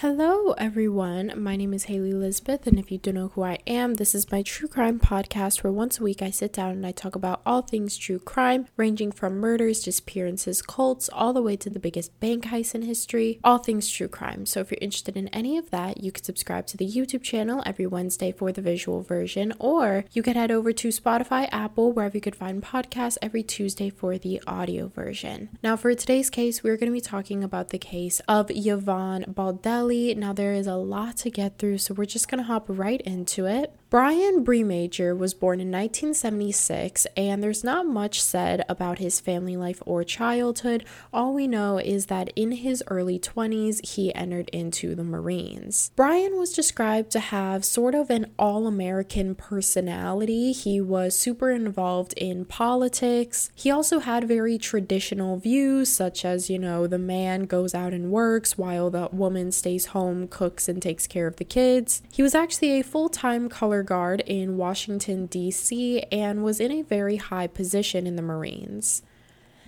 Hello, everyone. My name is Haley Elizabeth, and if you don't know who I am, this is my true crime podcast where once a week I sit down and I talk about all things true crime, ranging from murders, disappearances, cults, all the way to the biggest bank heist in history, all things true crime. So if you're interested in any of that, you can subscribe to the YouTube channel every Wednesday for the visual version, or you can head over to Spotify, Apple, wherever you could find podcasts every Tuesday for the audio version. Now, for today's case, we're going to be talking about the case of Yvonne Baldelli now, there is a lot to get through, so we're just going to hop right into it. Brian Brimager was born in 1976, and there's not much said about his family life or childhood. All we know is that in his early 20s, he entered into the Marines. Brian was described to have sort of an all American personality. He was super involved in politics. He also had very traditional views, such as, you know, the man goes out and works while the woman stays home, cooks, and takes care of the kids. He was actually a full time color guard in Washington, D.C., and was in a very high position in the Marines.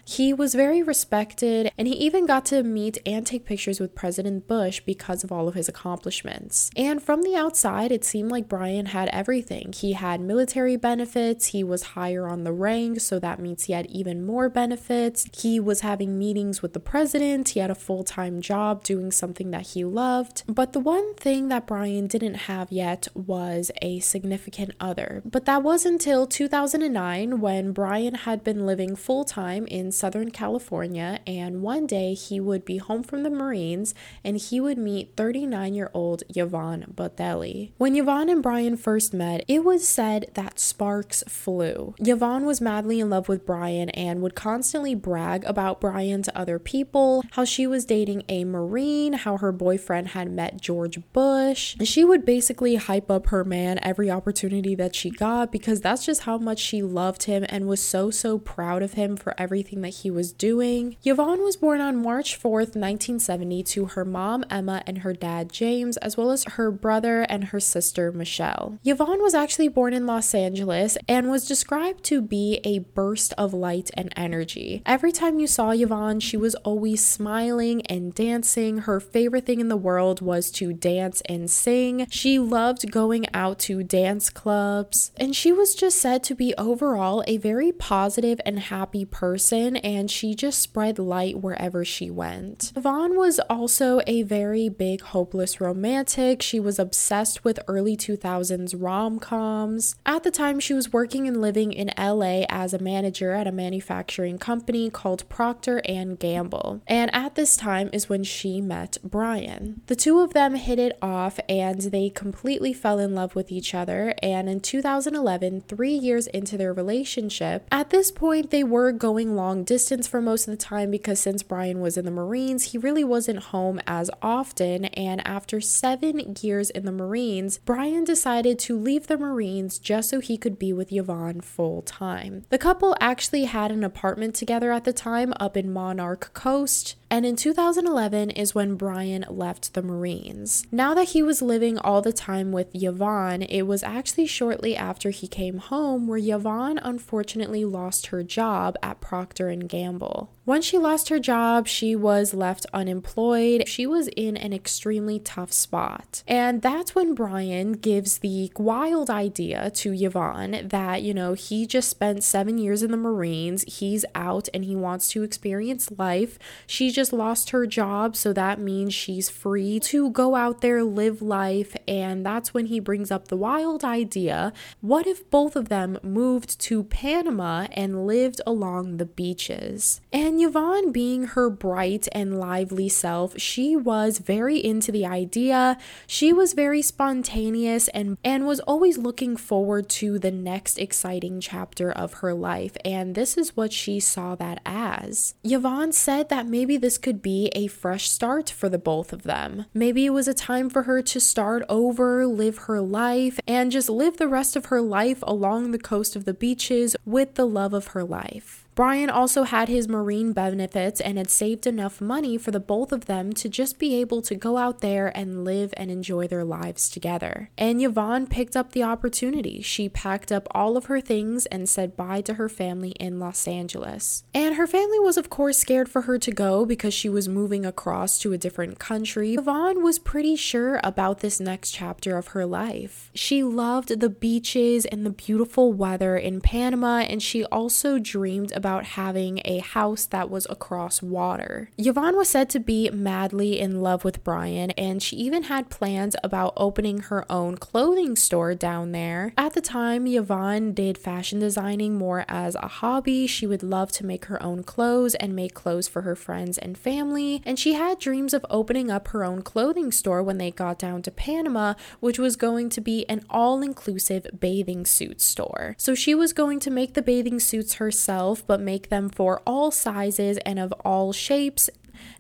He was very respected, and he even got to meet and take pictures with President Bush because of all of his accomplishments. And from the outside, it seemed like Brian had everything. He had military benefits, he was higher on the rank, so that means he had even more benefits. He was having meetings with the president, he had a full time job doing something that he loved. But the one thing that Brian didn't have yet was a significant other. But that was until 2009 when Brian had been living full time in Southern California, and one day he would be home from the Marines and he would meet 39 year old Yvonne Baldelli. When Yvonne and Brian first met, it was said that sparks flew. Yvonne was madly in love with Brian and would constantly brag about Brian to other people, how she was dating a Marine, how her boyfriend had met George Bush. She would basically hype up her man every opportunity that she got because that's just how much she loved him and was so, so proud of him for everything that he was doing. Yvonne was born on March 4th, 1970, to her mom, Emma, and her dad, James, as well as her brother and her sister, Michelle. Yvonne was actually born in Los Angeles and was described to be a burst of light and energy. Every time you saw Yvonne, she was always smiling and dancing. Her favorite thing in the world was to dance and sing. She loved going out to dance clubs, and she was just said to be overall a very positive and happy person and she just spread light wherever she went. Yvonne was also a very big hopeless romantic. She was obsessed with early 2000s rom coms. At the time, she was working and living in LA as a manager at a manufacturing company called Procter and Gamble. And at this time is when she met Brian. The two of them hit it off and they completely fell in love with each other. And in 2011, three years into their relationship, at this point, they were going long distance for most of the time because since Brian was in the Marines, he really wasn't home as often. And after seven years in the Marines, Brian decided to leave the Marines just so he could be with Yvonne full time. The couple actually had an apartment together at the time up in Monarch Coast. And in 2011 is when Brian left the Marines. Now that he was living all the time with Yvonne, it was actually shortly after he came home where Yvonne unfortunately lost her job at Procter Gamble. Once she lost her job, she was left unemployed. She was in an extremely tough spot. And that's when Brian gives the wild idea to Yvonne that, you know, he just spent seven years in the Marines. He's out and he wants to experience life. She just lost her job, so that means she's free to go out there, live life. And that's when he brings up the wild idea what if both of them moved to Panama and lived along the beaches? And and Yvonne, being her bright and lively self, she was very into the idea. She was very spontaneous and, and was always looking forward to the next exciting chapter of her life. And this is what she saw that as. Yvonne said that maybe this could be a fresh start for the both of them. Maybe it was a time for her to start over, live her life, and just live the rest of her life along the coast of the beaches with the love of her life. Brian also had his Marine benefits and had saved enough money for the both of them to just be able to go out there and live and enjoy their lives together. And Yvonne picked up the opportunity. She packed up all of her things and said bye to her family in Los Angeles. And her family was, of course, scared for her to go because she was moving across to a different country. Yvonne was pretty sure about this next chapter of her life. She loved the beaches and the beautiful weather in Panama, and she also dreamed about having a house that was across water. Yvonne was said to be madly in love with Brian, and she even had plans about opening her own clothing store down there. At the time, Yvonne did fashion designing more as a hobby. She would love to make her own clothes and make clothes for her friends and family, and she had dreams of opening up her own clothing store when they got down to Panama, which was going to be an all inclusive bathing suit store. So she was going to make the bathing suits herself, but make them for all sizes and of all shapes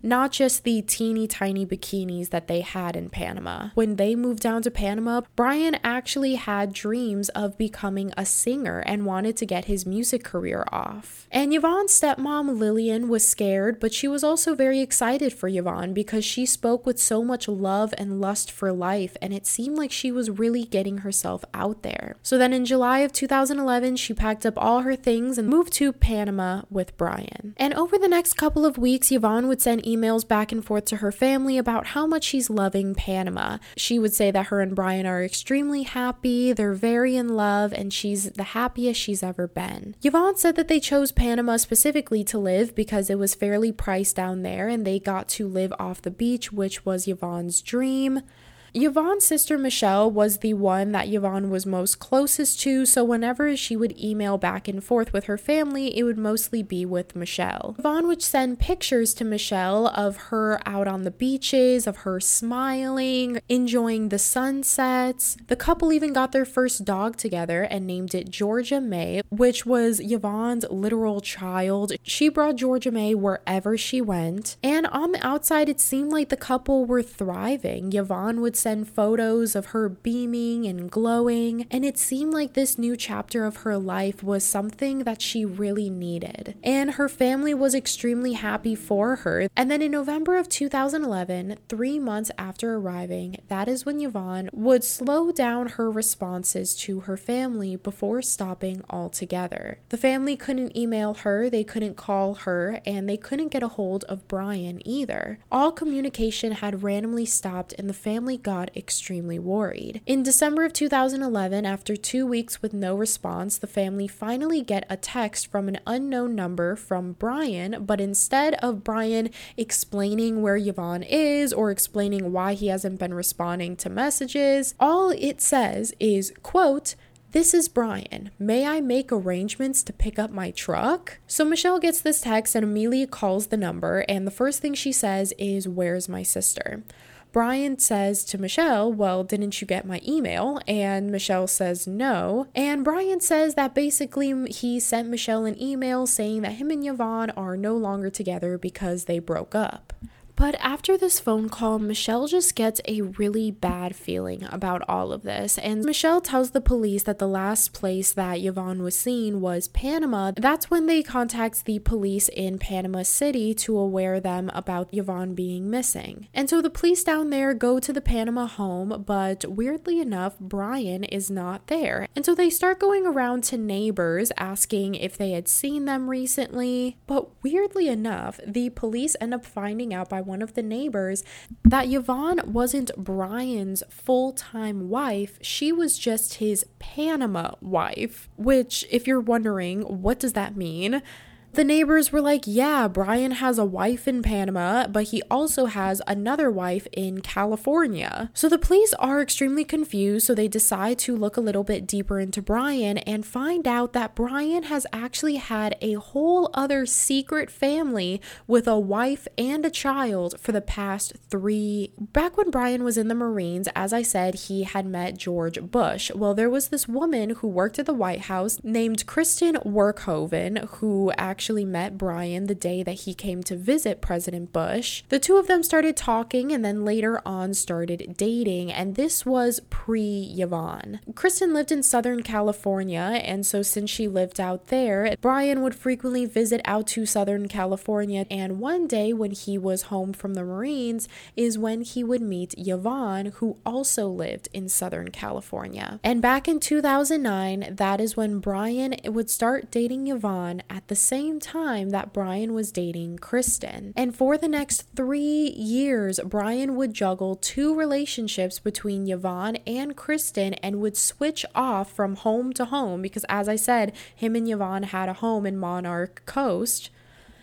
not just the teeny tiny bikinis that they had in Panama. When they moved down to Panama, Brian actually had dreams of becoming a singer and wanted to get his music career off. And Yvonne's stepmom, Lillian, was scared, but she was also very excited for Yvonne because she spoke with so much love and lust for life, and it seemed like she was really getting herself out there. So then in July of 2011, she packed up all her things and moved to Panama with Brian. And over the next couple of weeks, Yvonne would send emails back and forth to her family about how much she's loving Panama. She would say that her and Brian are extremely happy, they're very in love, and she's the happiest she's ever been. Yvonne said that they chose Panama specifically to live because it was fairly priced down there and they got to live off the beach, which was Yvonne's dream. Yvonne's sister Michelle was the one that Yvonne was most closest to, so whenever she would email back and forth with her family, it would mostly be with Michelle. Yvonne would send pictures to Michelle of her out on the beaches, of her smiling, enjoying the sunsets. The couple even got their first dog together and named it Georgia May, which was Yvonne's literal child. She brought Georgia May wherever she went, and on the outside, it seemed like the couple were thriving. Yvonne would send photos of her beaming and glowing, and it seemed like this new chapter of her life was something that she really needed. And her family was extremely happy for her. And then in November of 2011, three months after arriving, that is when Yvonne would slow down her responses to her family before stopping altogether. The family couldn't email her, they couldn't call her, and they couldn't get a hold of Brian either. All communication had randomly stopped, and the family got got extremely worried. In December of 2011, after two weeks with no response, the family finally get a text from an unknown number from Brian, but instead of Brian explaining where Yvonne is or explaining why he hasn't been responding to messages, all it says is, quote, this is Brian. May I make arrangements to pick up my truck? So Michelle gets this text and Amelia calls the number, and the first thing she says is, Where's my sister? Brian says to Michelle, Well, didn't you get my email? And Michelle says no. And Brian says that basically he sent Michelle an email saying that him and Yvonne are no longer together because they broke up. But after this phone call, Michelle just gets a really bad feeling about all of this. And Michelle tells the police that the last place that Yvonne was seen was Panama. That's when they contact the police in Panama City to aware them about Yvonne being missing. And so the police down there go to the Panama home, but weirdly enough, Brian is not there. And so they start going around to neighbors asking if they had seen them recently. But weirdly enough, the police end up finding out by of the neighbors that Yvonne wasn't Brian's full time wife, she was just his Panama wife. Which, if you're wondering, what does that mean? The neighbors were like, Yeah, Brian has a wife in Panama, but he also has another wife in California. So the police are extremely confused, so they decide to look a little bit deeper into Brian and find out that Brian has actually had a whole other secret family with a wife and a child for the past three. Back when Brian was in the Marines, as I said, he had met George Bush. Well, there was this woman who worked at the White House named Kristen Werkhoven who actually actually met Brian the day that he came to visit President Bush. The two of them started talking and then later on started dating, and this was pre Yvonne. Kristen lived in Southern California, and so since she lived out there, Brian would frequently visit out to Southern California. And one day when he was home from the Marines, is when he would meet Yvonne, who also lived in Southern California. And back in 2009, that is when Brian would start dating Yvonne at the same time that Brian was dating Kristen. And for the next three years, Brian would juggle two relationships between Yvonne and Kristen and would switch off from home to home because, as I said, him and Yvonne had a home in Monarch Coast.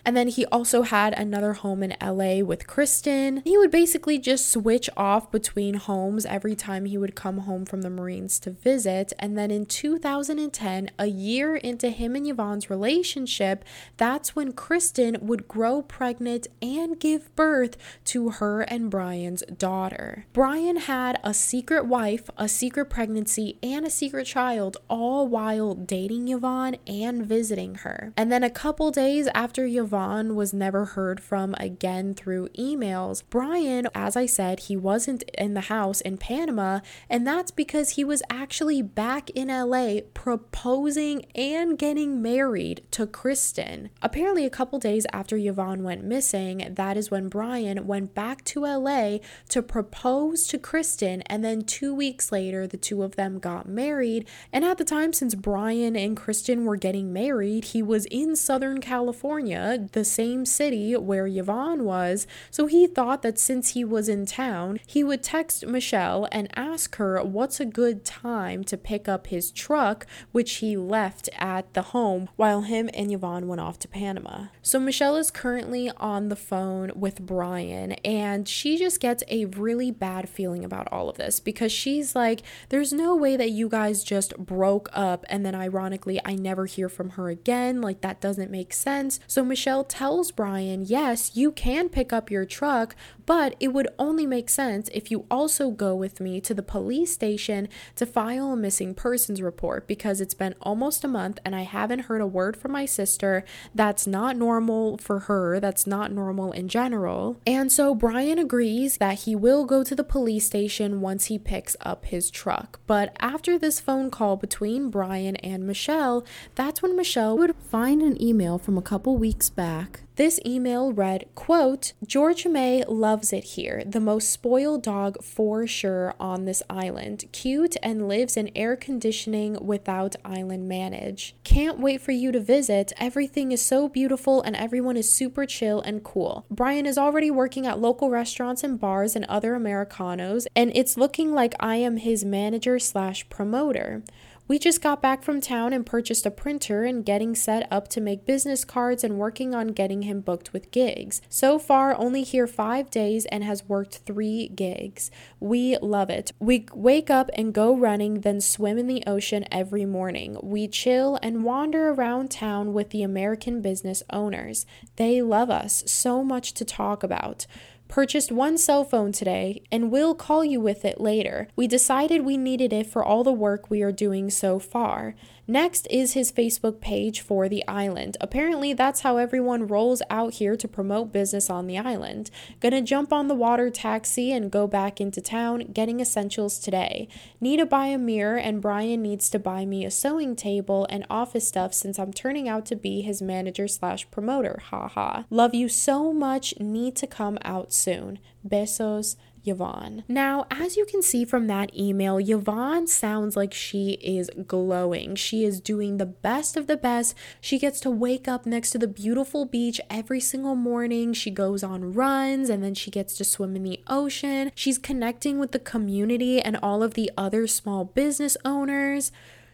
And then he also had another home in LA with Kristen. He would basically just switch off between homes every time he would come home from the Marines to visit. And then in 2010, a year into him and Yvonne's relationship, that's when Kristen would grow pregnant and give birth to her and Brian's daughter. Brian had a secret wife, a secret pregnancy, and a secret child, all while dating Yvonne and visiting her. And then a couple days after Yvonne Vaughn was never heard from again through emails. Brian, as I said, he wasn't in the house in Panama, and that's because he was actually back in LA proposing and getting married to Kristen. Apparently, a couple days after Yvonne went missing, that is when Brian went back to LA to propose to Kristen, and then two weeks later, the two of them got married. And at the time, since Brian and Kristen were getting married, he was in Southern California the same city where Yvonne was, so he thought that since he was in town, he would text Michelle and ask her what's a good time to pick up his truck, which he left at the home while him and Yvonne went off to Panama. So Michelle is currently on the phone with Brian, and she just gets a really bad feeling about all of this because she's like, there's no way that you guys just broke up and then ironically I never hear from her again. Like that doesn't make sense. So Michelle Michelle tells Brian, yes, you can pick up your truck, but it would only make sense if you also go with me to the police station to file a missing persons report because it's been almost a month and I haven't heard a word from my sister. That's not normal for her, that's not normal in general. And so Brian agrees that he will go to the police station once he picks up his truck. But after this phone call between Brian and Michelle, that's when Michelle would find an email from a couple weeks back. This email read, quote, George May loves it here. The most spoiled dog for sure on this island. Cute and lives in air conditioning without island manage. Can't wait for you to visit. Everything is so beautiful and everyone is super chill and cool. Brian is already working at local restaurants and bars and other Americanos, and it's looking like I am his manager slash promoter. We just got back from town and purchased a printer and getting set up to make business cards and working on getting him booked with gigs. So far, only here five days and has worked three gigs. We love it. We wake up and go running, then swim in the ocean every morning. We chill and wander around town with the American business owners. They love us, so much to talk about. Purchased one cell phone today and will call you with it later. We decided we needed it for all the work we are doing so far. Next is his Facebook page for the island. Apparently, that's how everyone rolls out here to promote business on the island. Gonna jump on the water taxi and go back into town, getting essentials today. Need to buy a mirror, and Brian needs to buy me a sewing table and office stuff since I'm turning out to be his manager slash promoter. Haha. Love you so much. Need to come out soon. Besos. Yvonne. Now, as you can see from that email, Yvonne sounds like she is glowing. She is doing the best of the best. She gets to wake up next to the beautiful beach every single morning. She goes on runs and then she gets to swim in the ocean. She's connecting with the community and all of the other small business owners.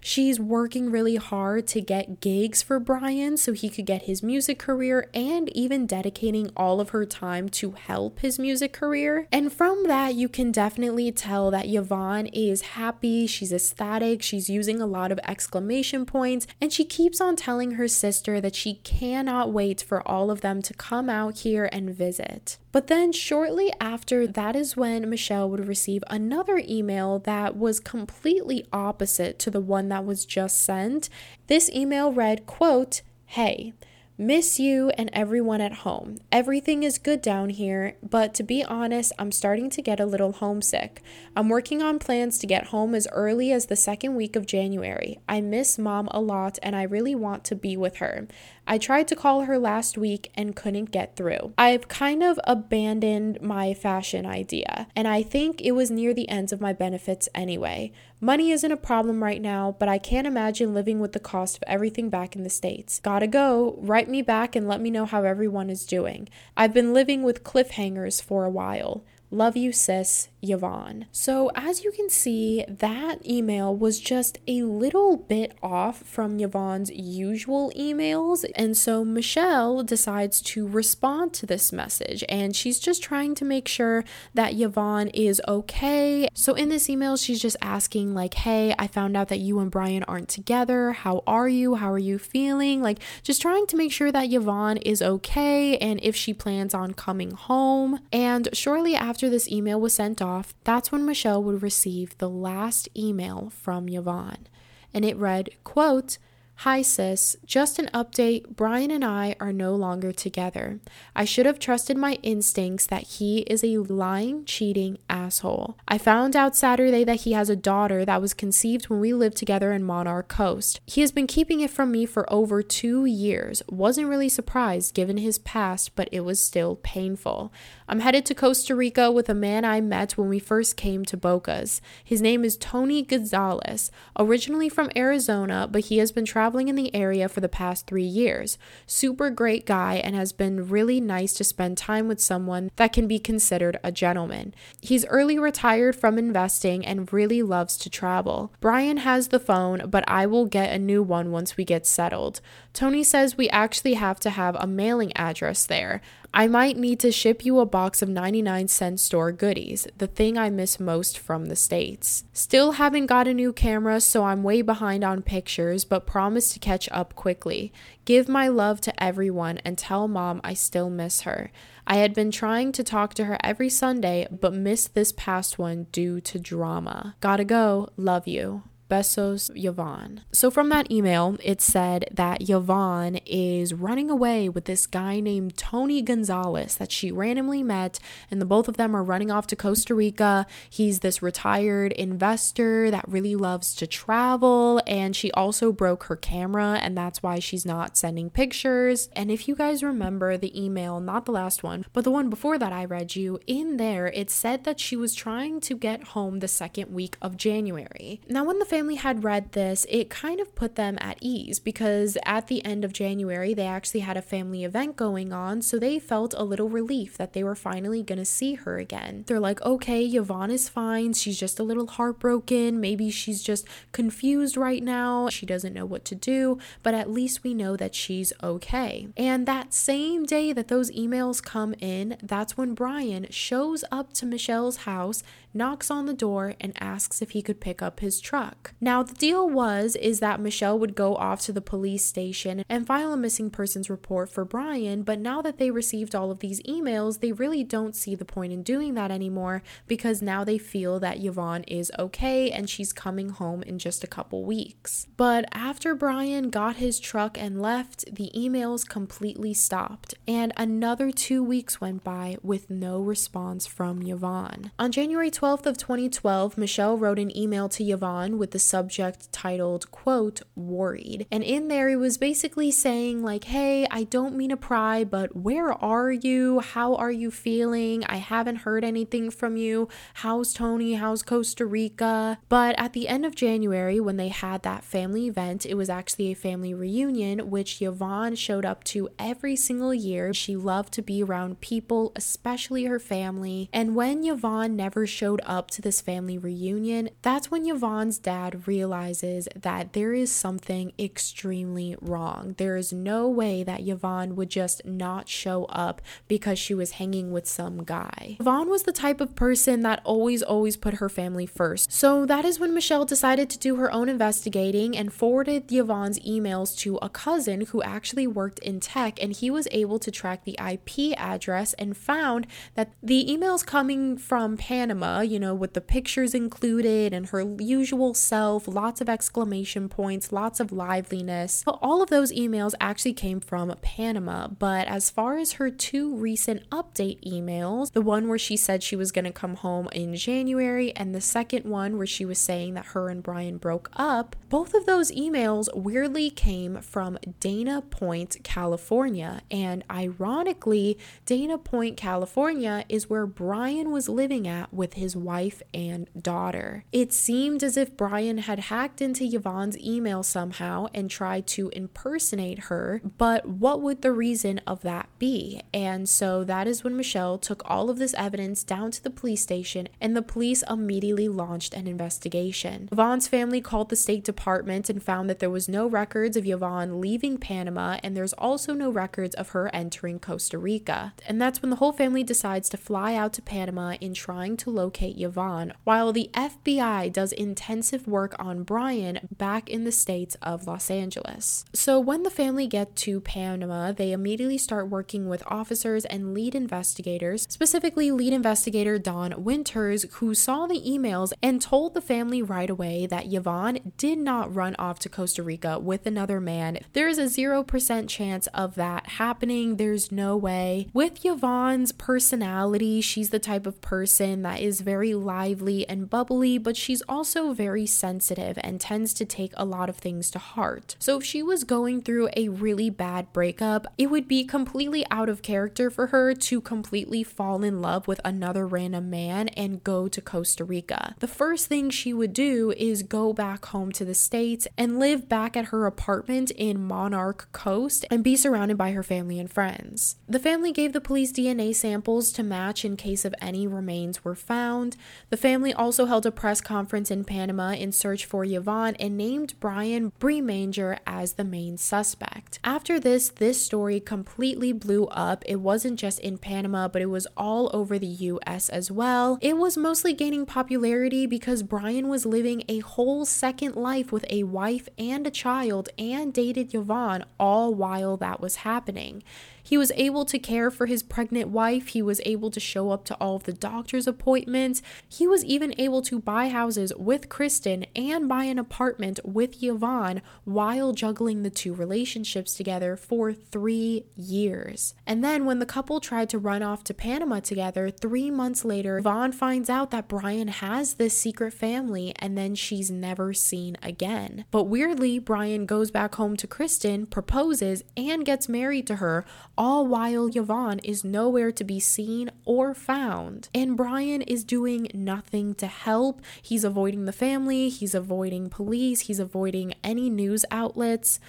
She's working really hard to get gigs for Brian so he could get his music career and even dedicating all of her time to help his music career. And from that, you can definitely tell that Yvonne is happy, she's ecstatic, she's using a lot of exclamation points, and she keeps on telling her sister that she cannot wait for all of them to come out here and visit. But then shortly after, that is when Michelle would receive another email that was completely opposite to the one that was just sent. This email read, quote, Hey, Miss you and everyone at home. Everything is good down here, but to be honest, I'm starting to get a little homesick. I'm working on plans to get home as early as the second week of January. I miss mom a lot and I really want to be with her. I tried to call her last week and couldn't get through. I've kind of abandoned my fashion idea, and I think it was near the ends of my benefits anyway. Money isn't a problem right now, but I can't imagine living with the cost of everything back in the States. Gotta go. Write me back and let me know how everyone is doing. I've been living with cliffhangers for a while. Love you, sis, Yvonne. So, as you can see, that email was just a little bit off from Yvonne's usual emails. And so, Michelle decides to respond to this message and she's just trying to make sure that Yvonne is okay. So, in this email, she's just asking, like, hey, I found out that you and Brian aren't together. How are you? How are you feeling? Like, just trying to make sure that Yvonne is okay and if she plans on coming home. And shortly after this email was sent off, off, that's when Michelle would receive the last email from Yvonne. And it read, quote, Hi, sis. Just an update. Brian and I are no longer together. I should have trusted my instincts that he is a lying, cheating asshole. I found out Saturday that he has a daughter that was conceived when we lived together in Monarch Coast. He has been keeping it from me for over two years. Wasn't really surprised given his past, but it was still painful. I'm headed to Costa Rica with a man I met when we first came to Bocas. His name is Tony Gonzalez, originally from Arizona, but he has been traveling traveling in the area for the past three years. Super great guy and has been really nice to spend time with someone that can be considered a gentleman. He's early retired from investing and really loves to travel. Brian has the phone, but I will get a new one once we get settled. Tony says we actually have to have a mailing address there. I might need to ship you a box of 99 cent store goodies, the thing I miss most from the States. Still haven't got a new camera, so I'm way behind on pictures, but promise to catch up quickly. Give my love to everyone and tell mom I still miss her. I had been trying to talk to her every Sunday, but missed this past one due to drama. Gotta go. Love you. Besos Yvonne. So from that email, it said that Yvonne is running away with this guy named Tony Gonzalez that she randomly met, and the both of them are running off to Costa Rica. He's this retired investor that really loves to travel, and she also broke her camera, and that's why she's not sending pictures. And if you guys remember the email, not the last one, but the one before that I read you, in there it said that she was trying to get home the second week of January. Now, when the family had read this, it kind of put them at ease because at the end of January, they actually had a family event going on, so they felt a little relief that they were finally going to see her again. They're like, okay, Yvonne is fine. She's just a little heartbroken. Maybe she's just confused right now. She doesn't know what to do, but at least we know that she's okay. And that same day that those emails come in, that's when Brian shows up to Michelle's house knocks on the door and asks if he could pick up his truck. Now, the deal was is that Michelle would go off to the police station and file a missing persons report for Brian, but now that they received all of these emails, they really don't see the point in doing that anymore because now they feel that Yvonne is okay and she's coming home in just a couple weeks. But after Brian got his truck and left, the emails completely stopped, and another two weeks went by with no response from Yvonne. On January 12th, 12th of 2012, Michelle wrote an email to Yvonne with the subject titled, quote, worried. And in there, he was basically saying, like, hey, I don't mean to pry, but where are you? How are you feeling? I haven't heard anything from you. How's Tony? How's Costa Rica? But at the end of January, when they had that family event, it was actually a family reunion, which Yvonne showed up to every single year. She loved to be around people, especially her family. And when Yvonne never showed up to this family reunion, that's when Yvonne's dad realizes that there is something extremely wrong. There is no way that Yvonne would just not show up because she was hanging with some guy. Yvonne was the type of person that always, always put her family first. So that is when Michelle decided to do her own investigating and forwarded Yvonne's emails to a cousin who actually worked in tech and he was able to track the IP address and found that the emails coming from Panama you know, with the pictures included and her usual herself, lots of exclamation points, lots of liveliness. But all of those emails actually came from Panama. But as far as her two recent update emails, the one where she said she was going to come home in January, and the second one where she was saying that her and Brian broke up, both of those emails weirdly came from Dana Point, California. And ironically, Dana Point, California is where Brian was living at with his wife and daughter. It seemed as if Brian had hacked into Yvonne's email somehow and tried to impersonate her, but what would the reason of that be? And so that is when Michelle took all of this evidence down to the police station and the police immediately launched an investigation. Yvonne's family called the State Department and found that there was no records of Yvonne leaving Panama and there's also no records of her entering Costa Rica. And that's when the whole family decides to fly out to Panama in trying to locate Yvonne, while the FBI does intensive work on Brian back in the states of Los Angeles. So when the family get to Panama, they immediately start working with officers and lead investigators, specifically lead investigator Don Winters, who saw the emails and told the family right away that Yvonne did not run off to Costa Rica with another man. There is a 0% chance of that happening. There's no way. With Yvonne's personality, she's the type of person that is very lively and bubbly, but she's also very sensitive and tends to take a lot of things to heart. So if she was going through a really bad breakup, it would be completely out of character for her to completely fall in love with another random man and go to Costa Rica. The first thing she would do is go back home to the States and live back at her apartment in Monarch Coast and be surrounded by her family and friends. The family gave the police DNA samples to match in case of any remains were found. The family also held a press conference in Panama in search for Yvonne and named Brian Brimager as the main suspect. After this, this story completely blew up. It wasn't just in Panama, but it was all over the US as well. It was mostly gaining popularity because Brian was living a whole second life with a wife and a child and dated Yvonne all while that was happening. He was able to care for his pregnant wife. He was able to show up to all of the doctor's appointments. He was even able to buy houses with Kristen and buy an apartment with Yvonne while juggling the two relationships together for three years. And then when the couple tried to run off to Panama together, three months later, Yvonne finds out that Brian has this secret family and then she's never seen again. But weirdly, Brian goes back home to Kristen, proposes, and gets married to her all while Yvonne is nowhere to be seen or found. And Brian is doing nothing to help. He's avoiding the family, he's avoiding police, he's avoiding any news outlets.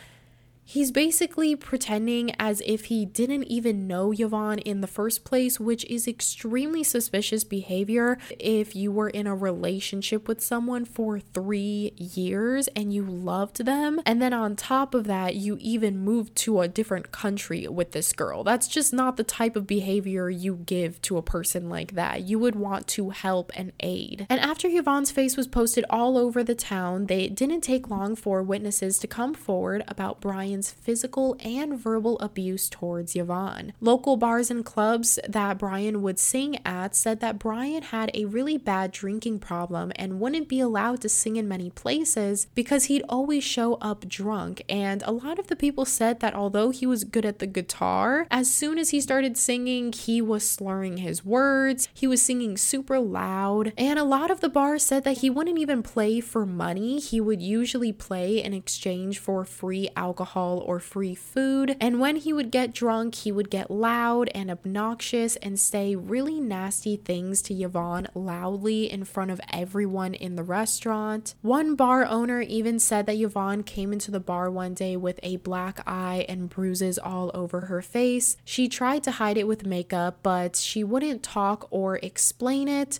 He's basically pretending as if he didn't even know Yvonne in the first place, which is extremely suspicious behavior if you were in a relationship with someone for three years and you loved them. And then on top of that, you even moved to a different country with this girl. That's just not the type of behavior you give to a person like that. You would want to help and aid. And after Yvonne's face was posted all over the town, they didn't take long for witnesses to come forward about Brian Physical and verbal abuse towards Yvonne. Local bars and clubs that Brian would sing at said that Brian had a really bad drinking problem and wouldn't be allowed to sing in many places because he'd always show up drunk. And a lot of the people said that although he was good at the guitar, as soon as he started singing, he was slurring his words, he was singing super loud, and a lot of the bars said that he wouldn't even play for money. He would usually play in exchange for free alcohol alcohol or free food. And when he would get drunk, he would get loud and obnoxious and say really nasty things to Yvonne loudly in front of everyone in the restaurant. One bar owner even said that Yvonne came into the bar one day with a black eye and bruises all over her face. She tried to hide it with makeup, but she wouldn't talk or explain it.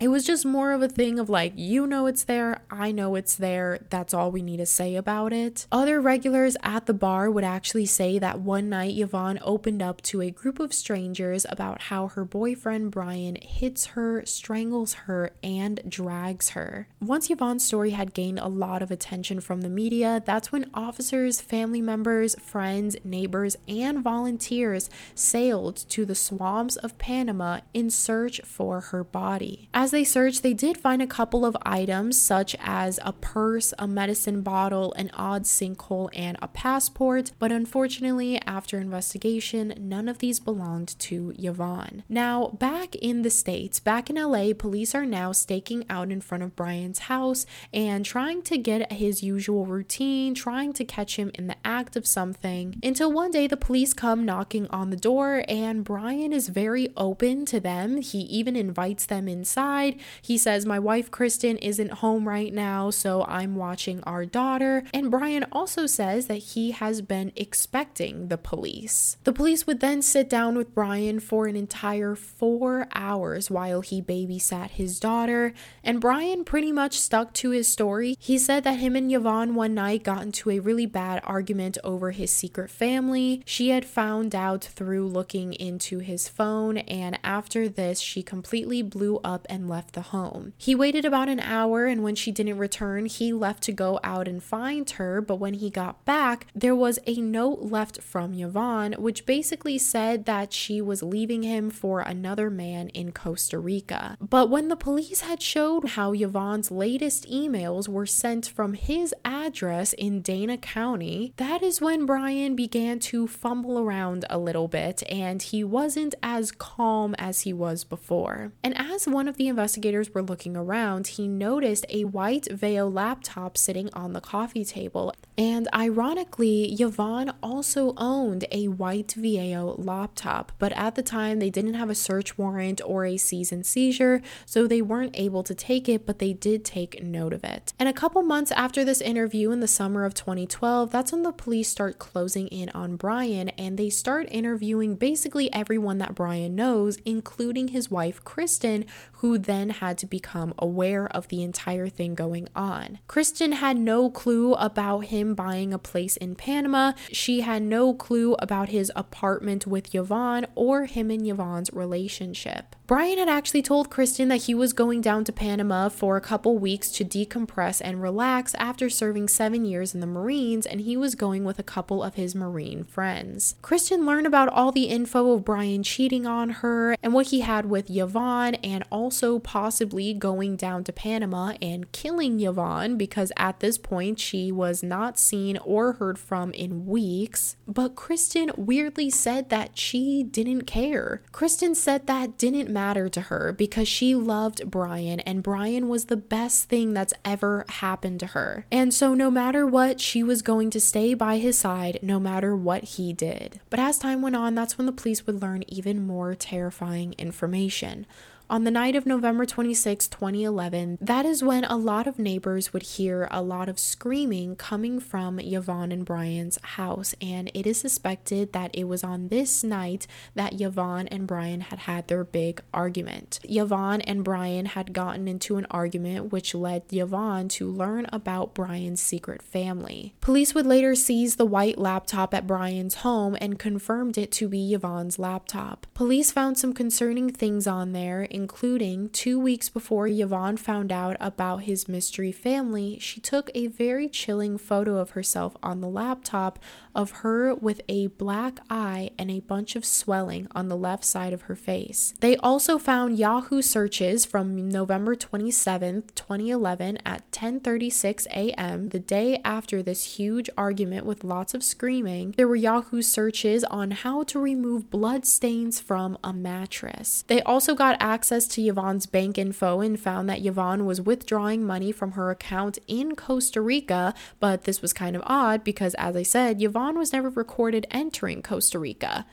It was just more of a thing of like, you know it's there, I know it's there, that's all we need to say about it. Other regulars at the bar would actually say that one night Yvonne opened up to a group of strangers about how her boyfriend Brian hits her, strangles her, and drags her. Once Yvonne's story had gained a lot of attention from the media, that's when officers, family members, friends, neighbors, and volunteers sailed to the swamps of Panama in search for her body. As As they searched, they did find a couple of items such as a purse, a medicine bottle, an odd sinkhole, and a passport, but unfortunately, after investigation, none of these belonged to Yvonne. Now, back in the States, back in LA, police are now staking out in front of Brian's house and trying to get his usual routine, trying to catch him in the act of something, until one day the police come knocking on the door and Brian is very open to them. He even invites them inside. He says, My wife Kristen isn't home right now, so I'm watching our daughter. And Brian also says that he has been expecting the police. The police would then sit down with Brian for an entire four hours while he babysat his daughter. And Brian pretty much stuck to his story. He said that him and Yvonne one night got into a really bad argument over his secret family. She had found out through looking into his phone, and after this, she completely blew up and left the home. He waited about an hour, and when she didn't return, he left to go out and find her. But when he got back, there was a note left from Yvonne, which basically said that she was leaving him for another man in Costa Rica. But when the police had showed how Yvonne's latest emails were sent from his address in Dana County, that is when Brian began to fumble around a little bit and he wasn't as calm as he was before. And as one of the investigators were looking around, he noticed a white Vaio laptop sitting on the coffee table. And ironically, Yvonne also owned a white Vaio laptop, but at the time they didn't have a search warrant or a cease and seizure, so they weren't able to take it, but they did take note of it. And a couple months after this interview in the summer of 2012, that's when the police start closing in on Brian and they start interviewing basically everyone that Brian knows, including his wife Kristen, who then had to become aware of the entire thing going on. Kristen had no clue about him buying a place in Panama. She had no clue about his apartment with Yvonne or him and Yvonne's relationship. Brian had actually told Kristen that he was going down to Panama for a couple weeks to decompress and relax after serving seven years in the Marines, and he was going with a couple of his Marine friends. Kristen learned about all the info of Brian cheating on her and what he had with Yvonne, and also possibly going down to Panama and killing Yvonne because at this point she was not seen or heard from in weeks. But Kristen weirdly said that she didn't care. Kristen said that didn't matter to her because she loved Brian and Brian was the best thing that's ever happened to her. And so, no matter what, she was going to stay by his side no matter what he did. But as time went on, that's when the police would learn even more terrifying information. On the night of November 26, 2011, that is when a lot of neighbors would hear a lot of screaming coming from Yvonne and Brian's house, and it is suspected that it was on this night that Yvonne and Brian had had their big argument. Yvonne and Brian had gotten into an argument which led Yvonne to learn about Brian's secret family. Police would later seize the white laptop at Brian's home and confirmed it to be Yvonne's laptop. Police found some concerning things on there, including two weeks before Yvonne found out about his mystery family, she took a very chilling photo of herself on the laptop of her with a black eye and a bunch of swelling on the left side of her face. They also found Yahoo searches from November 27, 2011 at 10:36 a.m., the day after this huge argument with lots of screaming. There were Yahoo searches on how to remove blood stains from a mattress. They also got access access to Yvonne's bank info and found that Yvonne was withdrawing money from her account in Costa Rica, but this was kind of odd because, as I said, Yvonne was never recorded entering Costa Rica.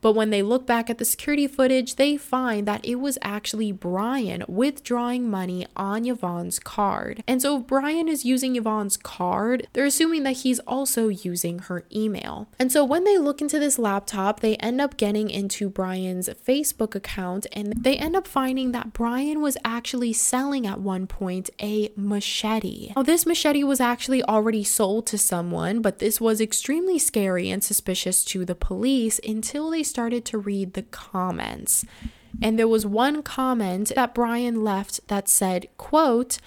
But when they look back at the security footage, they find that it was actually Brian withdrawing money on Yvonne's card. And so if Brian is using Yvonne's card, they're assuming that he's also using her email. And so when they look into this laptop, they end up getting into Brian's Facebook account and they end up finding that Brian was actually selling at one point a machete. Now, this machete was actually already sold to someone, but this was extremely scary and suspicious to the police until they started to read the comments. And there was one comment that Brian left that said, quote,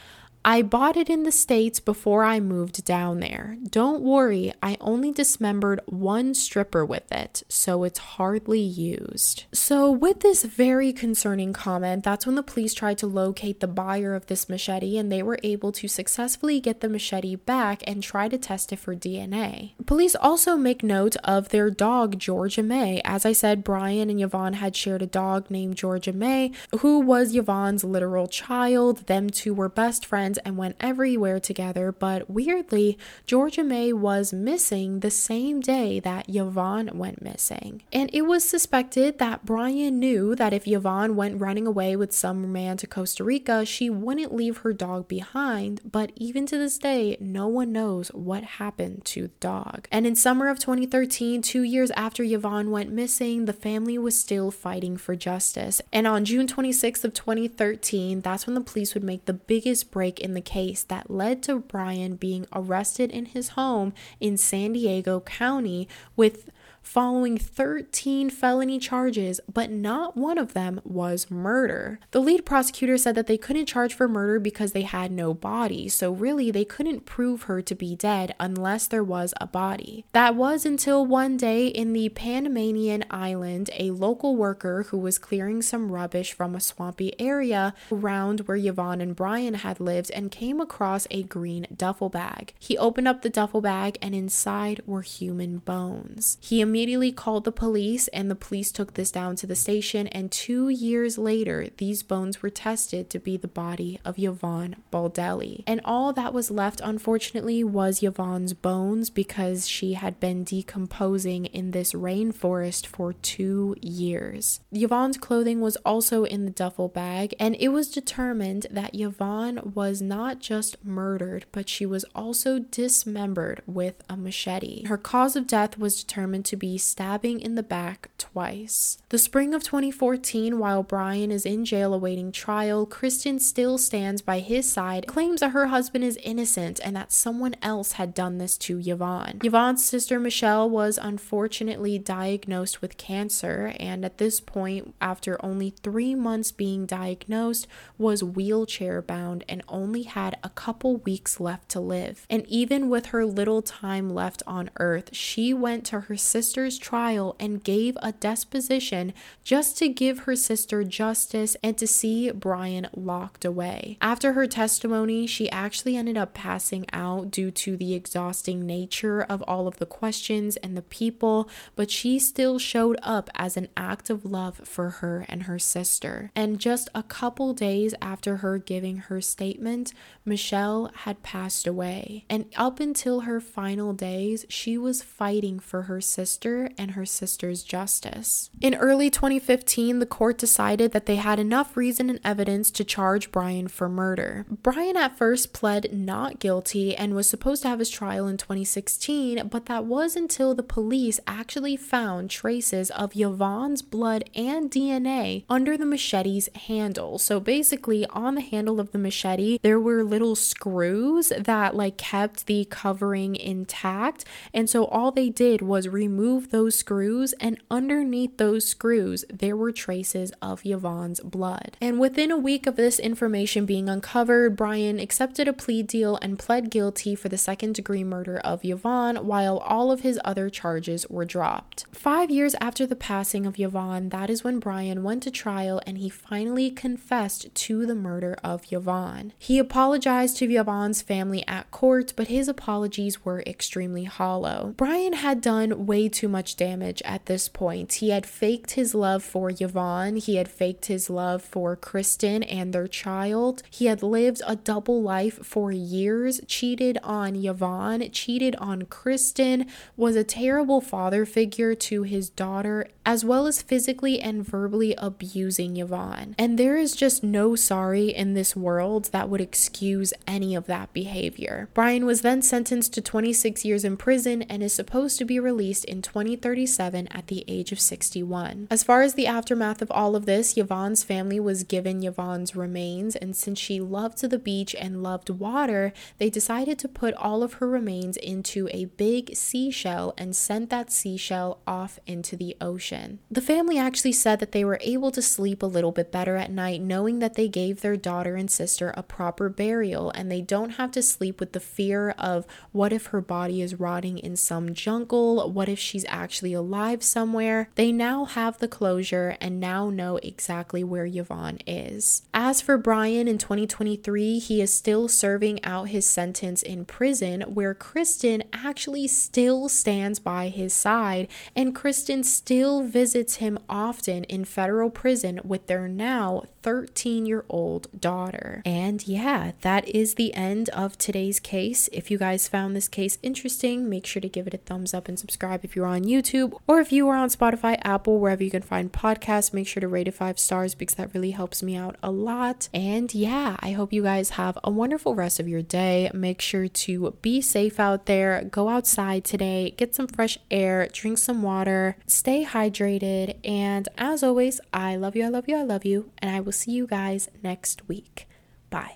I bought it in the States before I moved down there. Don't worry, I only dismembered one stripper with it, so it's hardly used. So, with this very concerning comment, that's when the police tried to locate the buyer of this machete and they were able to successfully get the machete back and try to test it for DNA. Police also make note of their dog, Georgia May. As I said, Brian and Yvonne had shared a dog named Georgia May, who was Yvonne's literal child. Them two were best friends and went everywhere together, but weirdly, Georgia May was missing the same day that Yvonne went missing. And it was suspected that Brian knew that if Yvonne went running away with some man to Costa Rica, she wouldn't leave her dog behind, but even to this day, no one knows what happened to the dog. And in summer of 2013, two years after Yvonne went missing, the family was still fighting for justice. And on June 26th of 2013, that's when the police would make the biggest break in the case that led to Brian being arrested in his home in San Diego County with following 13 felony charges, but not one of them was murder. The lead prosecutor said that they couldn't charge for murder because they had no body, so really they couldn't prove her to be dead unless there was a body. That was until one day in the Panamanian island, a local worker who was clearing some rubbish from a swampy area around where Yvonne and Brian had lived and came across a green duffel bag. He opened up the duffel bag and inside were human bones. He immediately called the police, and the police took this down to the station. And two years later, these bones were tested to be the body of Yvonne Baldelli. And all that was left, unfortunately, was Yvonne's bones because she had been decomposing in this rainforest for two years. Yvonne's clothing was also in the duffel bag, and it was determined that Yvonne was not just murdered, but she was also dismembered with a machete. Her cause of death was determined to be stabbing in the back twice. The spring of 2014, while Brian is in jail awaiting trial, Kristen still stands by his side, claims that her husband is innocent and that someone else had done this to Yvonne. Yvonne's sister Michelle was unfortunately diagnosed with cancer, and at this point, after only three months being diagnosed, was wheelchair bound and only had a couple weeks left to live. And even with her little time left on earth, she went to her sister sister's trial and gave a deposition just to give her sister justice and to see Brian locked away. After her testimony, she actually ended up passing out due to the exhausting nature of all of the questions and the people, but she still showed up as an act of love for her and her sister. And just a couple days after her giving her statement, Michelle had passed away. And up until her final days, she was fighting for her sister sister and her sister's justice. In early 2015, the court decided that they had enough reason and evidence to charge Brian for murder. Brian at first pled not guilty and was supposed to have his trial in 2016, but that was until the police actually found traces of Yvonne's blood and DNA under the machete's handle. So basically, on the handle of the machete, there were little screws that like kept the covering intact. And so all they did was remove remove those screws, and underneath those screws, there were traces of Yvonne's blood. And within a week of this information being uncovered, Brian accepted a plea deal and pled guilty for the second degree murder of Yvonne, while all of his other charges were dropped. Five years after the passing of Yvonne, that is when Brian went to trial and he finally confessed to the murder of Yvonne. He apologized to Yvonne's family at court, but his apologies were extremely hollow. Brian had done way too much damage at this point. He had faked his love for Yvonne, he had faked his love for Kristen and their child. He had lived a double life for years, cheated on Yvonne, cheated on Kristen, was a terrible father figure to his daughter, as well as physically and verbally abusing Yvonne. And there is just no sorry in this world that would excuse any of that behavior. Brian was then sentenced to 26 years in prison and is supposed to be released in 2037 at the age of 61. As far as the aftermath of all of this, Yvonne's family was given Yvonne's remains, and since she loved the beach and loved water, they decided to put all of her remains into a big seashell and sent that seashell off into the ocean. The family actually said that they were able to sleep a little bit better at night knowing that they gave their daughter and sister a proper burial and they don't have to sleep with the fear of what if her body is rotting in some jungle? What if she's actually alive somewhere? They now have the closure and now know exactly where Yvonne is. As for Brian in 2023, he is still serving out his sentence in prison where Kristen actually still stands by his side and Kristen still visits him often in federal prison with their now 13 year old daughter. And yeah, that is the end of today's case. If you guys found this case interesting, make sure to give it a thumbs up and subscribe if you're on YouTube or if you are on Spotify, Apple, wherever you can find podcasts. Make sure to rate it five stars because that really helps me out a lot. And yeah, I hope you guys have a wonderful rest of your day. Make sure to be safe out there, go outside today, get some fresh air, drink some water, stay hydrated. And as always, I love you, I love you, I love you, and I will see you guys next week. Bye.